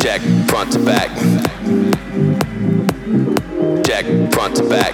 Jack front to back. Jack front to back.